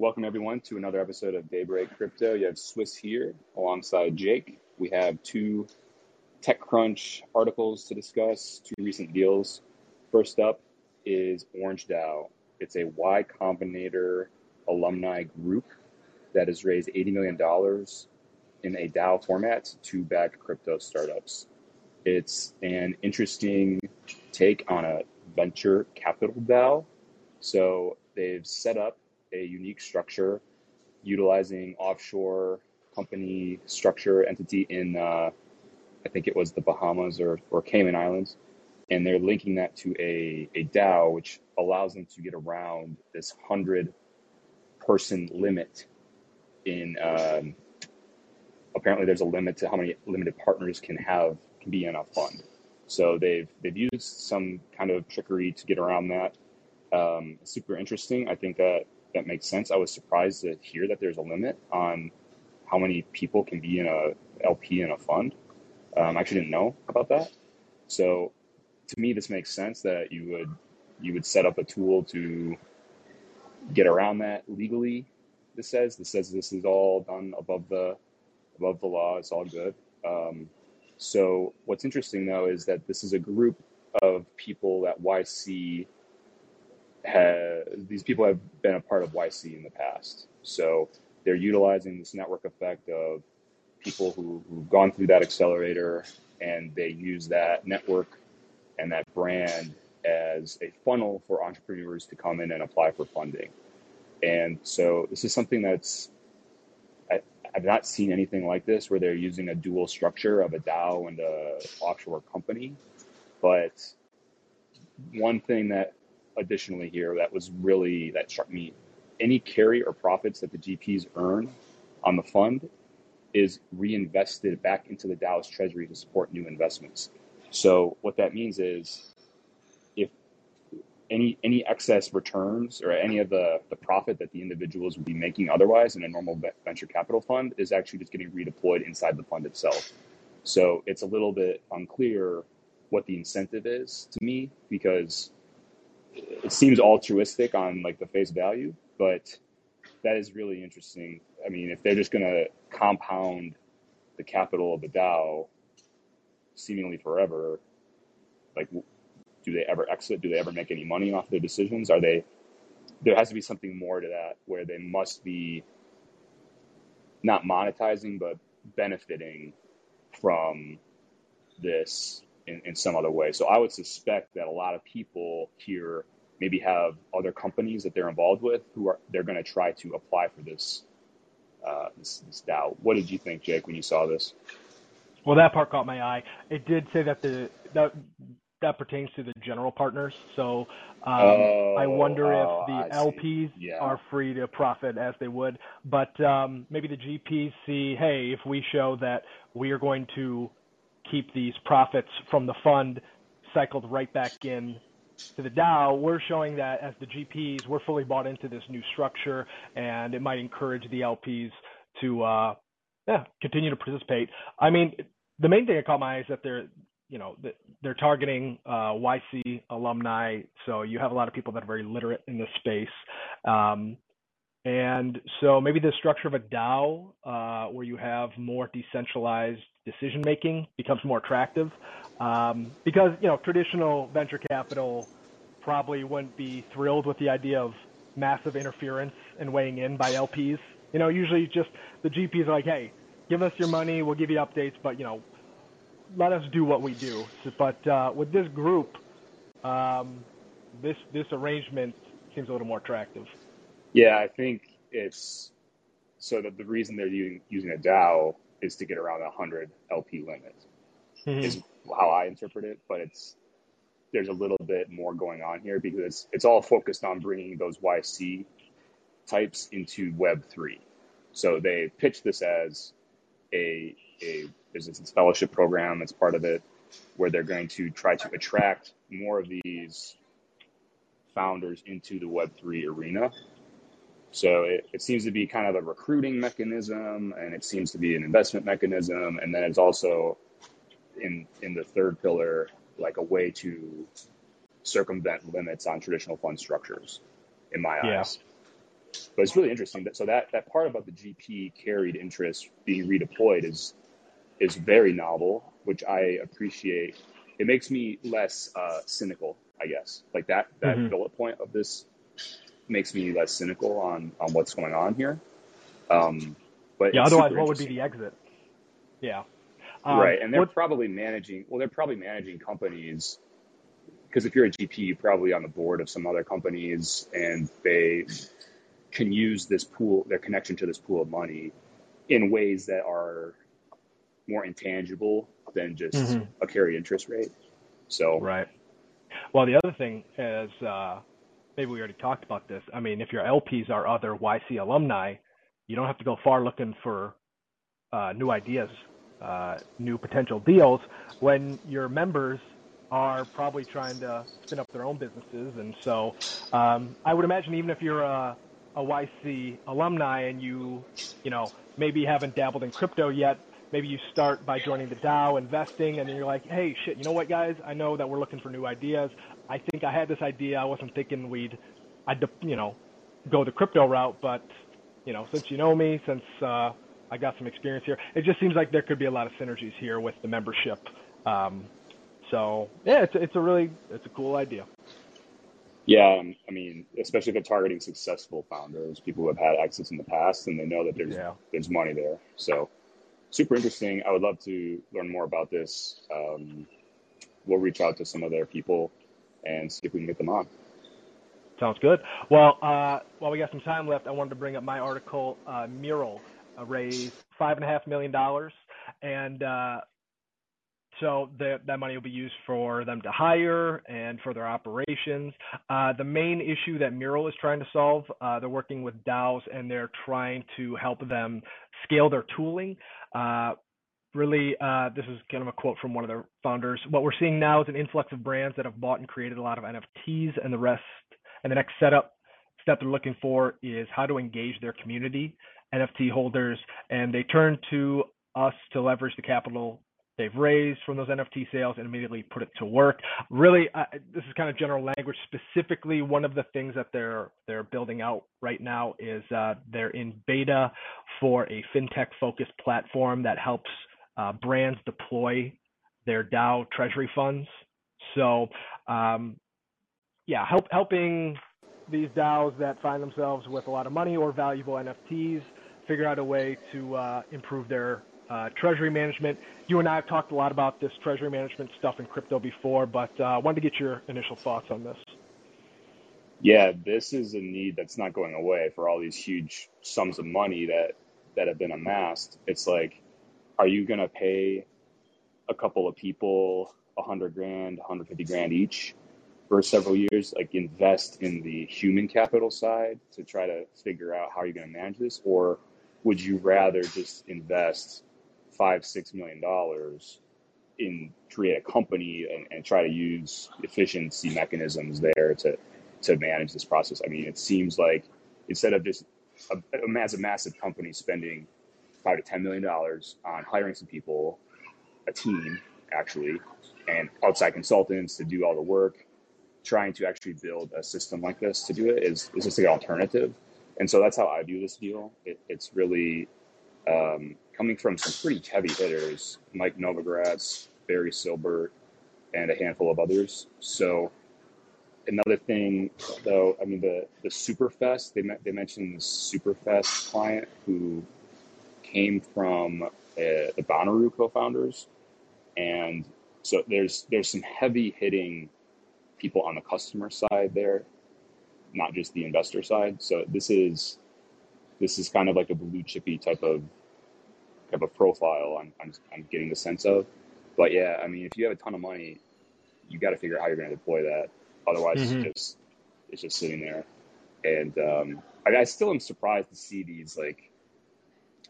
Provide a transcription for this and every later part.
Welcome everyone to another episode of Daybreak Crypto. You have Swiss here alongside Jake. We have two TechCrunch articles to discuss, two recent deals. First up is Orange DAO. It's a Y Combinator alumni group that has raised $80 million in a DAO format to back crypto startups. It's an interesting take on a venture capital DAO. So they've set up a unique structure utilizing offshore company structure entity in, uh, I think it was the Bahamas or, or Cayman Islands. And they're linking that to a, a DAO, which allows them to get around this 100 person limit in um, apparently there's a limit to how many limited partners can have can be in a fund. So they've they've used some kind of trickery to get around that. Um, super interesting. I think that that makes sense. I was surprised to hear that there's a limit on how many people can be in a LP in a fund. Um, I actually didn't know about that. So to me, this makes sense that you would you would set up a tool to get around that legally. This says this says this is all done above the above the law. It's all good. Um, so what's interesting though is that this is a group of people that YC These people have been a part of YC in the past. So they're utilizing this network effect of people who, who've gone through that accelerator and they use that network and that brand as a funnel for entrepreneurs to come in and apply for funding. And so this is something that's I, I've not seen anything like this where they're using a dual structure of a DAO and a offshore company. But one thing that additionally here that was really that struck me any carry or profits that the GPs earn on the fund is reinvested back into the DAO's treasury to support new investments. So what that means is if any any excess returns or any of the the profit that the individuals would be making otherwise in a normal venture capital fund is actually just getting redeployed inside the fund itself. So it's a little bit unclear what the incentive is to me because it seems altruistic on like the face value, but that is really interesting. I mean, if they're just going to compound the capital of the DAO seemingly forever, like do they ever exit? Do they ever make any money off their decisions? Are they? There has to be something more to that where they must be not monetizing but benefiting from this in, in some other way. So I would suspect that a lot of people here maybe have other companies that they're involved with who are they're going to try to apply for this, uh, this this DAO. What did you think, Jake, when you saw this? Well, that part caught my eye. It did say that the that that pertains to the general partners. So um, oh, I wonder oh, if the I LPs yeah. are free to profit as they would, but um, maybe the GPs see, hey, if we show that we are going to keep these profits from the fund cycled right back in to the DAO, we're showing that as the GPs, we're fully bought into this new structure, and it might encourage the LPs to uh, yeah continue to participate. I mean, the main thing that caught my eye is that they're you know they're targeting uh, YC alumni, so you have a lot of people that are very literate in this space. Um, and so maybe the structure of a DAO, uh, where you have more decentralized decision making, becomes more attractive, um, because you know traditional venture capital probably wouldn't be thrilled with the idea of massive interference and weighing in by LPs. You know, usually just the GPs are like, hey, give us your money, we'll give you updates, but you know, let us do what we do. But uh, with this group, um, this this arrangement seems a little more attractive. Yeah, I think it's so that the reason they're using, using a DAO is to get around a hundred LP limit. Mm-hmm. Is how I interpret it, but it's there's a little bit more going on here because it's all focused on bringing those YC types into Web three. So they pitch this as a a this fellowship program that's part of it where they're going to try to attract more of these founders into the Web3 arena. So it, it seems to be kind of a recruiting mechanism and it seems to be an investment mechanism. And then it's also in, in the third pillar, like a way to circumvent limits on traditional fund structures in my eyes. but it's really interesting that so that that part about the GP carried interest being redeployed is is very novel, which I appreciate. It makes me less uh, cynical, I guess. Like that that mm-hmm. bullet point of this makes me less cynical on on what's going on here. Um, but yeah, otherwise, what would be the exit? Yeah. Um, right, and they're what, probably managing. Well, they're probably managing companies because if you're a GP, you're probably on the board of some other companies, and they can use this pool, their connection to this pool of money, in ways that are more intangible than just mm-hmm. a carry interest rate. So right. Well, the other thing is uh, maybe we already talked about this. I mean, if your LPs are other YC alumni, you don't have to go far looking for uh, new ideas, uh, new potential deals when your members are probably trying to spin up their own businesses. And so um, I would imagine even if you're a, a YC alumni and you, you know, maybe haven't dabbled in crypto yet, maybe you start by joining the DAO, investing, and then you're like, hey, shit, you know what, guys? I know that we're looking for new ideas. I think I had this idea. I wasn't thinking we'd, I'd, you know, go the crypto route, but, you know, since you know me, since uh, I got some experience here, it just seems like there could be a lot of synergies here with the membership. Um, so yeah, it's it's a really it's a cool idea. Yeah, um, I mean, especially if they're targeting successful founders, people who have had exits in the past, and they know that there's yeah. there's money there. So super interesting. I would love to learn more about this. Um, we'll reach out to some of their people and see if we can get them on. Sounds good. Well, uh, while we got some time left, I wanted to bring up my article. Uh, Mural uh, raised five and a half million dollars, and uh, so that that money will be used for them to hire and for their operations. Uh, the main issue that Mural is trying to solve, uh, they're working with DAOs and they're trying to help them scale their tooling. Really, uh, this is kind of a quote from one of their founders. What we're seeing now is an influx of brands that have bought and created a lot of NFTs, and the rest, and the next setup step they're looking for is how to engage their community, NFT holders, and they turn to us to leverage the capital they've raised from those NFT sales and immediately put it to work. Really, uh, this is kind of general language. Specifically, one of the things that they're they're building out right now is uh, they're in beta for a fintech focused platform that helps uh, brands deploy their DAO treasury funds. So, um, yeah, help helping these DAOs that find themselves with a lot of money or valuable NFTs figure out a way to uh, improve their uh, treasury management. You and I have talked a lot about this treasury management stuff in crypto before, but uh, I wanted to get your initial thoughts on this. Yeah, this is a need that's not going away for all these huge sums of money that that have been amassed. It's like, are you going to pay a couple of people a hundred grand, 150 grand each for several years? Like invest in the human capital side to try to figure out how you're going to manage this, or would you rather just invest five six million dollars in create a company and, and try to use efficiency mechanisms there to to manage this process. I mean, it seems like instead of just a, a, as a massive company spending five to ten million dollars on hiring some people, a team actually, and outside consultants to do all the work, trying to actually build a system like this to do it is is just an alternative. And so that's how I view this deal. It, it's really um, coming from some pretty heavy hitters, Mike Novogratz, Barry Silbert, and a handful of others. So another thing, though, I mean the the Superfest. They they mentioned the Superfest client who came from uh, the Bonnaroo co-founders, and so there's there's some heavy hitting people on the customer side there, not just the investor side. So this is this is kind of like a blue chippy type of type of profile I'm, I'm, I'm getting the sense of. But yeah, I mean, if you have a ton of money, you got to figure out how you're going to deploy that. Otherwise, mm-hmm. it's just it's just sitting there. And um, I, I still am surprised to see these. Like,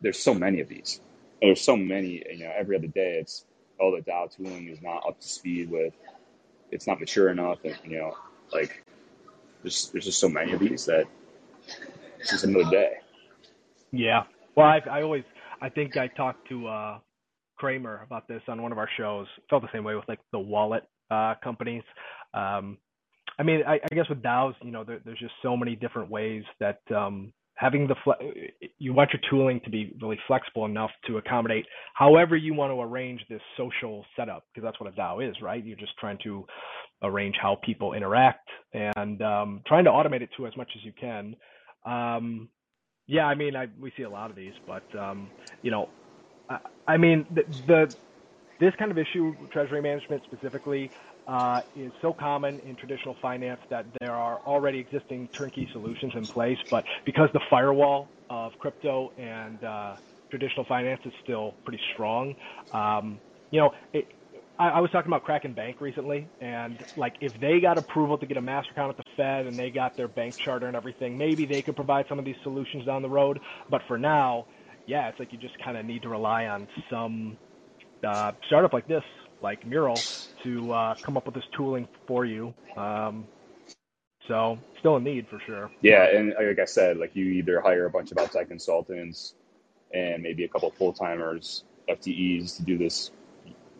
there's so many of these. There's so many. You know, every other day, it's oh, the DAO tooling is not up to speed with. It's not mature enough, and you know, like there's there's just so many of these that it's just another day. Yeah. Well, I I always I think I talked to uh, Cramer about this on one of our shows. Felt the same way with like the wallet uh, companies. Um, I mean, I, I, guess with DAOs, you know, there, there's just so many different ways that um, having the fle- you want your tooling to be really flexible enough to accommodate however you want to arrange this social setup because that's what a DAO is, right? You're just trying to arrange how people interact and um, trying to automate it to as much as you can. Um, yeah, I mean, I, we see a lot of these, but um, you know, I, I mean, the, the this kind of issue, treasury management specifically, is so common in traditional finance that there are already existing turnkey solutions in place. But because the firewall of crypto and uh, traditional finance is still pretty strong, um, you know, it, I, I was talking about Kraken Bank recently, and like if they got approval to get a master account at the Fed and they got their bank charter and everything, maybe they could provide some of these solutions down the road. But for now, yeah, it's like you just kind of need to rely on some uh, startup like this, like Mural, to uh, come up with this tooling for you. Um, so still a need for sure. Yeah, and like I said, like you either hire a bunch of outside consultants and maybe a couple full timers, FTEs to do this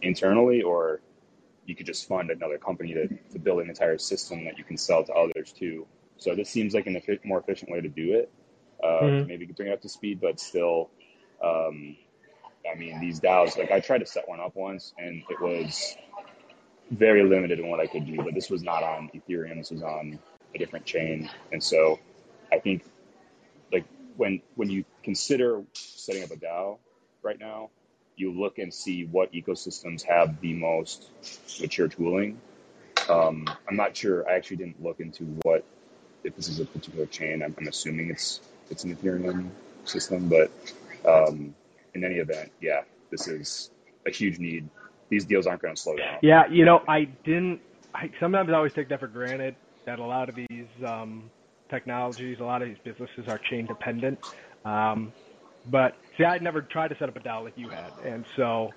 internally, or you could just fund another company to, to build an entire system that you can sell to others too. So this seems like a more efficient way to do it. Uh, mm-hmm. Maybe bring it up to speed, but still, um, I mean, these DAOs, like I tried to set one up once and it was very limited in what I could do, but this was not on Ethereum. This was on a different chain. And so I think like when, when you consider setting up a DAO right now, you look and see what ecosystems have the most mature tooling. Um, I'm not sure. I actually didn't look into what if this is a particular chain. I'm, I'm assuming it's it's an Ethereum system, but um, in any event, yeah, this is a huge need. These deals aren't going to slow down. Yeah, you know, I didn't. I sometimes I always take that for granted that a lot of these um, technologies, a lot of these businesses are chain dependent. Um, but see, I'd never tried to set up a DAO like you had, and so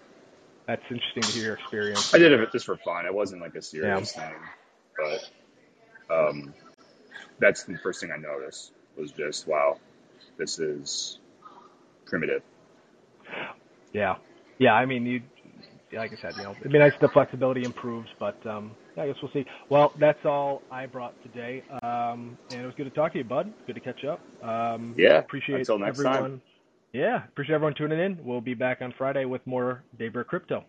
that's interesting to hear your experience. I did it just for fun. It wasn't like a serious yeah. thing, but um, that's the first thing I noticed was just wow, this is primitive. Yeah, yeah. I mean, you, like I said, you know, it'd be nice if the flexibility improves, but um, yeah, I guess we'll see. Well, that's all I brought today, um, and it was good to talk to you, bud. Good to catch up. Um, yeah. Appreciate Until next everyone. Time. Yeah, appreciate everyone tuning in. We'll be back on Friday with more Daybreak Crypto.